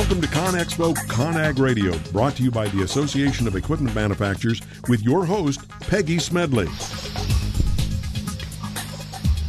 Welcome to ConExpo ConAg Radio, brought to you by the Association of Equipment Manufacturers with your host, Peggy Smedley.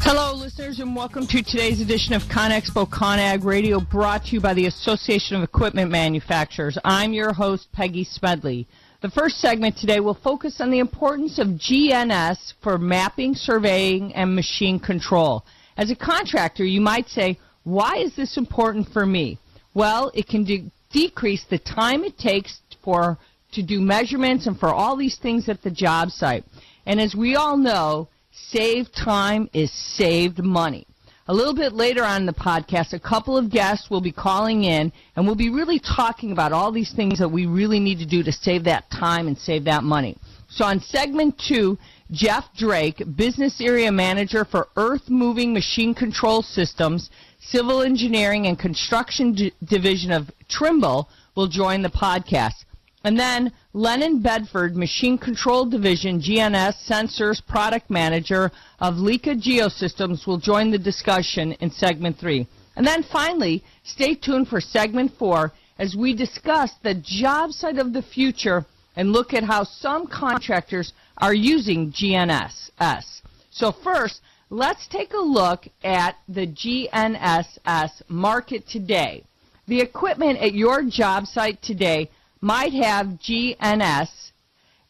Hello, listeners, and welcome to today's edition of ConExpo ConAg Radio, brought to you by the Association of Equipment Manufacturers. I'm your host, Peggy Smedley. The first segment today will focus on the importance of GNS for mapping, surveying, and machine control. As a contractor, you might say, why is this important for me? Well, it can de- decrease the time it takes for to do measurements and for all these things at the job site. And as we all know, saved time is saved money. A little bit later on in the podcast, a couple of guests will be calling in and we'll be really talking about all these things that we really need to do to save that time and save that money. So on segment two, Jeff Drake, Business Area Manager for Earth Moving Machine Control Systems, Civil Engineering and Construction D- Division of Trimble, will join the podcast. And then Lennon Bedford, Machine Control Division, GNS Sensors Product Manager of Leica Geosystems, will join the discussion in segment three. And then finally, stay tuned for segment four as we discuss the job site of the future and look at how some contractors are using GNSS. So first, let's take a look at the GNSS market today. The equipment at your job site today might have GNS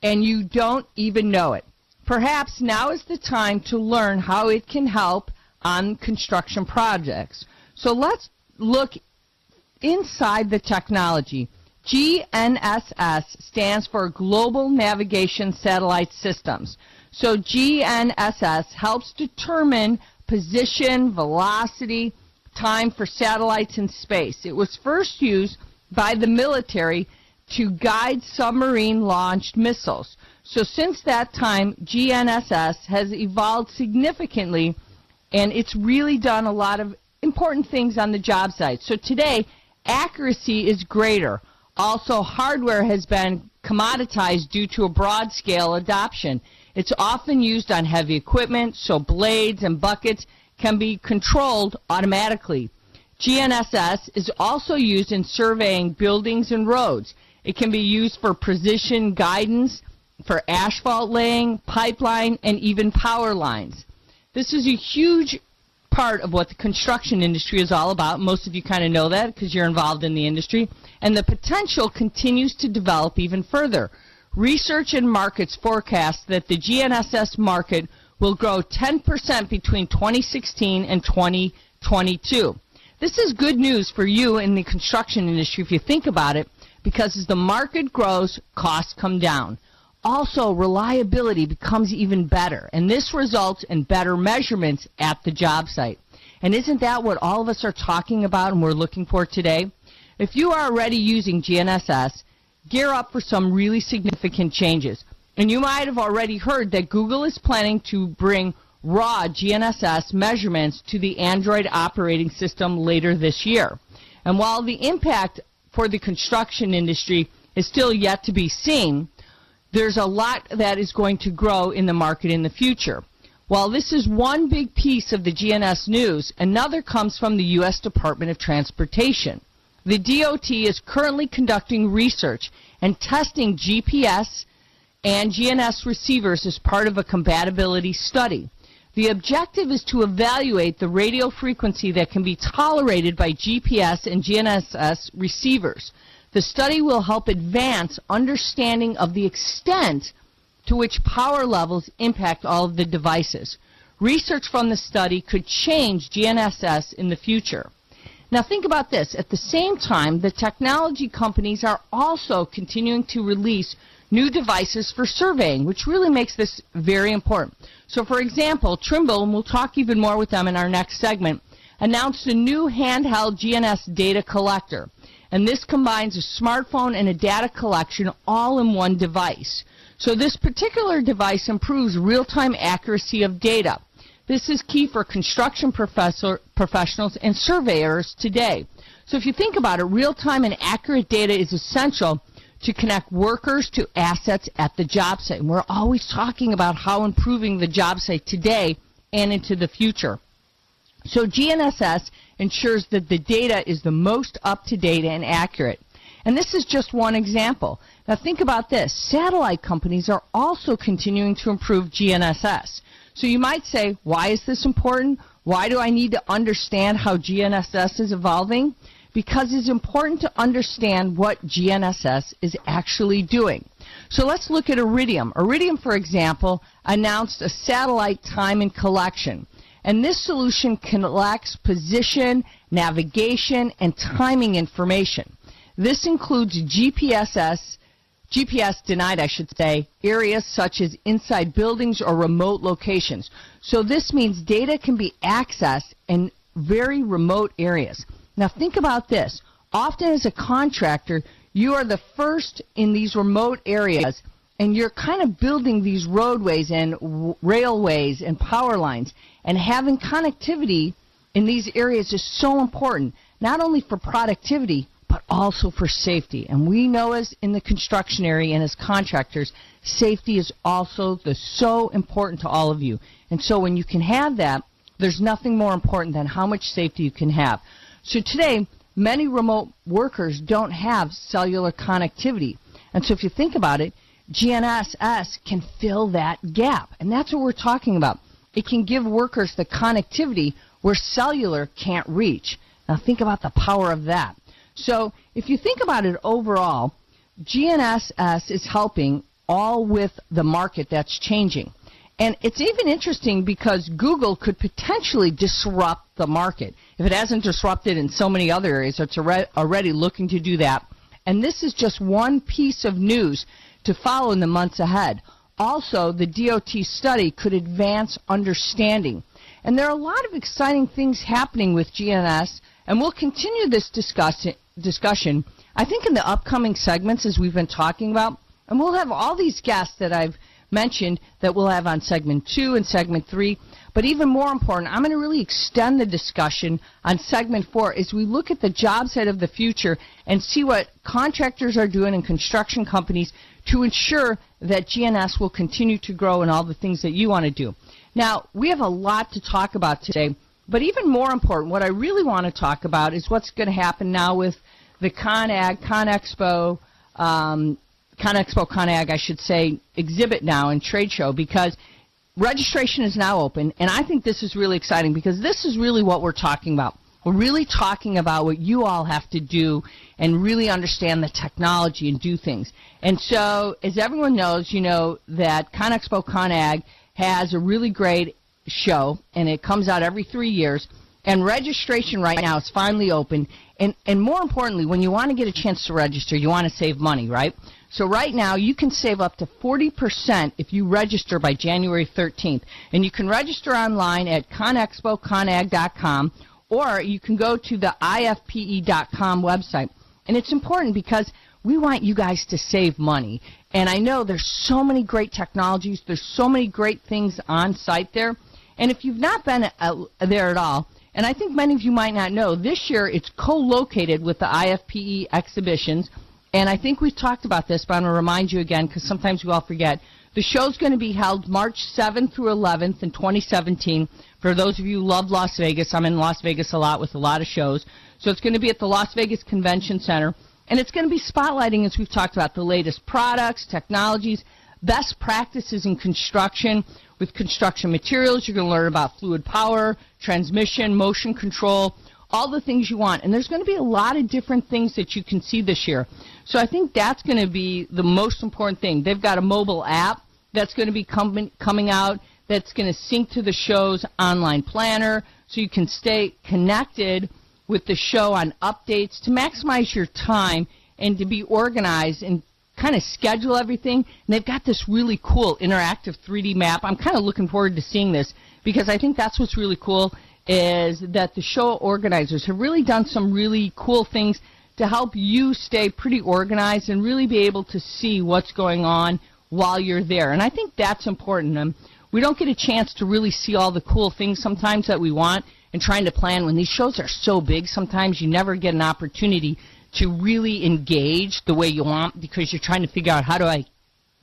and you don't even know it. Perhaps now is the time to learn how it can help on construction projects. So let's look inside the technology. GNSS stands for Global Navigation Satellite Systems. So GNSS helps determine position, velocity, time for satellites in space. It was first used by the military to guide submarine launched missiles. So since that time, GNSS has evolved significantly and it's really done a lot of important things on the job site. So today, accuracy is greater. Also, hardware has been commoditized due to a broad scale adoption. It's often used on heavy equipment, so blades and buckets can be controlled automatically. GNSS is also used in surveying buildings and roads. It can be used for precision guidance, for asphalt laying, pipeline, and even power lines. This is a huge part of what the construction industry is all about. Most of you kind of know that because you're involved in the industry. And the potential continues to develop even further. Research and markets forecast that the GNSS market will grow 10% between 2016 and 2022. This is good news for you in the construction industry if you think about it because as the market grows, costs come down. Also, reliability becomes even better, and this results in better measurements at the job site. And isn't that what all of us are talking about and we're looking for today? If you are already using GNSS, gear up for some really significant changes. And you might have already heard that Google is planning to bring raw GNSS measurements to the Android operating system later this year. And while the impact for the construction industry is still yet to be seen, there's a lot that is going to grow in the market in the future. While this is one big piece of the GNS news, another comes from the U.S. Department of Transportation. The DOT is currently conducting research and testing GPS and GNS receivers as part of a compatibility study. The objective is to evaluate the radio frequency that can be tolerated by GPS and GNSS receivers. The study will help advance understanding of the extent to which power levels impact all of the devices. Research from the study could change GNSS in the future. Now think about this. At the same time, the technology companies are also continuing to release new devices for surveying, which really makes this very important. So for example, Trimble, and we'll talk even more with them in our next segment, announced a new handheld GNS data collector. And this combines a smartphone and a data collection all in one device. So this particular device improves real-time accuracy of data. This is key for construction professionals and surveyors today. So if you think about it, real-time and accurate data is essential to connect workers to assets at the job site. And we're always talking about how improving the job site today and into the future. So GNSS ensures that the data is the most up to date and accurate. And this is just one example. Now think about this. Satellite companies are also continuing to improve GNSS. So you might say, why is this important? Why do I need to understand how GNSS is evolving? Because it's important to understand what GNSS is actually doing. So let's look at Iridium. Iridium, for example, announced a satellite time and location. And this solution collects position, navigation, and timing information. This includes GPSS, GPS denied, I should say, areas such as inside buildings or remote locations. So this means data can be accessed in very remote areas. Now think about this. Often as a contractor, you are the first in these remote areas and you're kind of building these roadways and w- railways and power lines and having connectivity in these areas is so important, not only for productivity, but also for safety. And we know as in the construction area and as contractors, safety is also the so important to all of you. And so when you can have that, there's nothing more important than how much safety you can have. So today, many remote workers don't have cellular connectivity. And so if you think about it, GNSS can fill that gap. And that's what we're talking about. It can give workers the connectivity where cellular can't reach. Now think about the power of that. So if you think about it overall, GNSS is helping all with the market that's changing. And it's even interesting because Google could potentially disrupt the market. If it hasn't disrupted in so many other areas, it's already looking to do that. And this is just one piece of news to follow in the months ahead. Also, the DOT study could advance understanding. And there are a lot of exciting things happening with GNS, and we'll continue this discussion discussion, I think in the upcoming segments, as we've been talking about, and we'll have all these guests that I've mentioned that we'll have on segment two and segment three. But even more important, I'm going to really extend the discussion on segment four as we look at the job site of the future and see what contractors are doing and construction companies to ensure that GNS will continue to grow and all the things that you want to do. Now, we have a lot to talk about today. But even more important, what I really want to talk about is what's going to happen now with the ConAg, ConExpo, um, ConExpo, ConAg, I should say, exhibit now and trade show because registration is now open, and I think this is really exciting because this is really what we're talking about. We're really talking about what you all have to do and really understand the technology and do things. And so, as everyone knows, you know that ConExpo ConAg has a really great show, and it comes out every three years. And registration right now is finally open. And, and more importantly, when you want to get a chance to register, you want to save money, right? So right now, you can save up to 40% if you register by January 13th. And you can register online at conexpoconag.com or you can go to the ifpe.com website. And it's important because we want you guys to save money. And I know there's so many great technologies, there's so many great things on site there. And if you've not been uh, there at all, and I think many of you might not know, this year it's co-located with the IFPE exhibitions. And I think we've talked about this, but I'm going to remind you again because sometimes we all forget. The show's going to be held March 7th through 11th in 2017. For those of you who love Las Vegas, I'm in Las Vegas a lot with a lot of shows. So it's going to be at the Las Vegas Convention Center. And it's going to be spotlighting, as we've talked about, the latest products, technologies, best practices in construction with construction materials. You're going to learn about fluid power, transmission, motion control, all the things you want. And there's going to be a lot of different things that you can see this year. So I think that's going to be the most important thing. They've got a mobile app that's going to be com- coming out that's going to sync to the show's online planner so you can stay connected with the show on updates to maximize your time and to be organized and kind of schedule everything. And they've got this really cool interactive 3D map. I'm kind of looking forward to seeing this because I think that's what's really cool is that the show organizers have really done some really cool things to help you stay pretty organized and really be able to see what's going on while you're there. And I think that's important. Um, we don't get a chance to really see all the cool things sometimes that we want and trying to plan when these shows are so big sometimes you never get an opportunity to really engage the way you want because you're trying to figure out how do I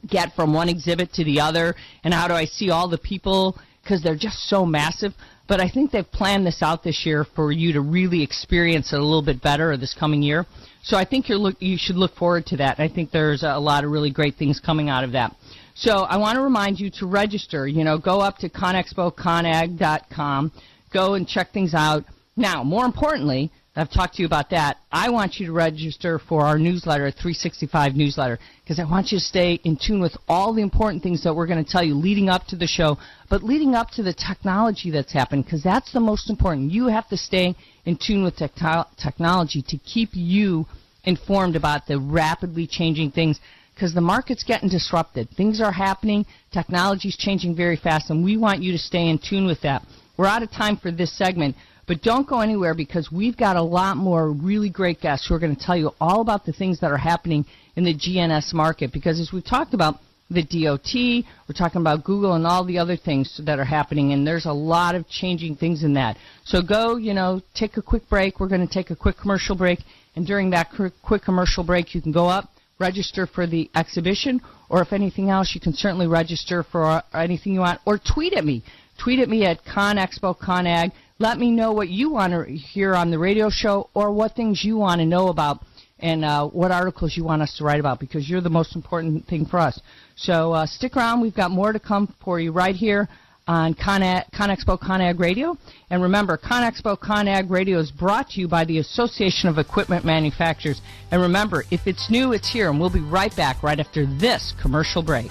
get from one exhibit to the other and how do I see all the people because they're just so massive. But I think they've planned this out this year for you to really experience it a little bit better this coming year. So I think you're look, you should look forward to that. I think there's a lot of really great things coming out of that. So I want to remind you to register. You know, go up to conexpoconag.com, go and check things out. Now, more importantly, I've talked to you about that. I want you to register for our newsletter, 365 newsletter, because I want you to stay in tune with all the important things that we're going to tell you leading up to the show, but leading up to the technology that's happened, because that's the most important. You have to stay in tune with technology to keep you informed about the rapidly changing things because the market's getting disrupted. Things are happening, technology's changing very fast, and we want you to stay in tune with that. We're out of time for this segment, but don't go anywhere because we've got a lot more really great guests who are going to tell you all about the things that are happening in the GNS market. Because as we've talked about, the DOT, we're talking about Google and all the other things that are happening, and there's a lot of changing things in that. So go, you know, take a quick break. We're going to take a quick commercial break, and during that quick commercial break, you can go up register for the exhibition, or if anything else, you can certainly register for anything you want, or tweet at me. Tweet at me at ConExpoConAg. Let me know what you want to hear on the radio show, or what things you want to know about, and uh, what articles you want us to write about, because you're the most important thing for us. So uh, stick around. We've got more to come for you right here on ConExpo ConAg Radio. And remember, ConExpo ConAg Radio is brought to you by the Association of Equipment Manufacturers. And remember, if it's new, it's here. And we'll be right back right after this commercial break.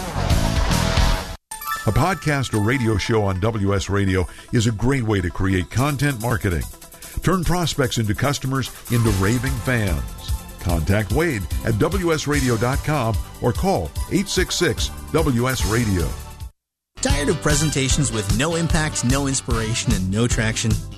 A podcast or radio show on WS Radio is a great way to create content marketing. Turn prospects into customers into raving fans. Contact Wade at WSRadio.com or call 866 WS Radio. Tired of presentations with no impact, no inspiration, and no traction?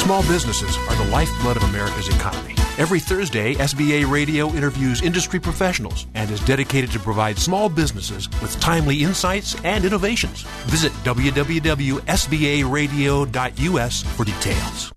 Small businesses are the lifeblood of America's economy Every Thursday, SBA Radio interviews industry professionals and is dedicated to provide small businesses with timely insights and innovations. Visit www.sbaradio.us for details.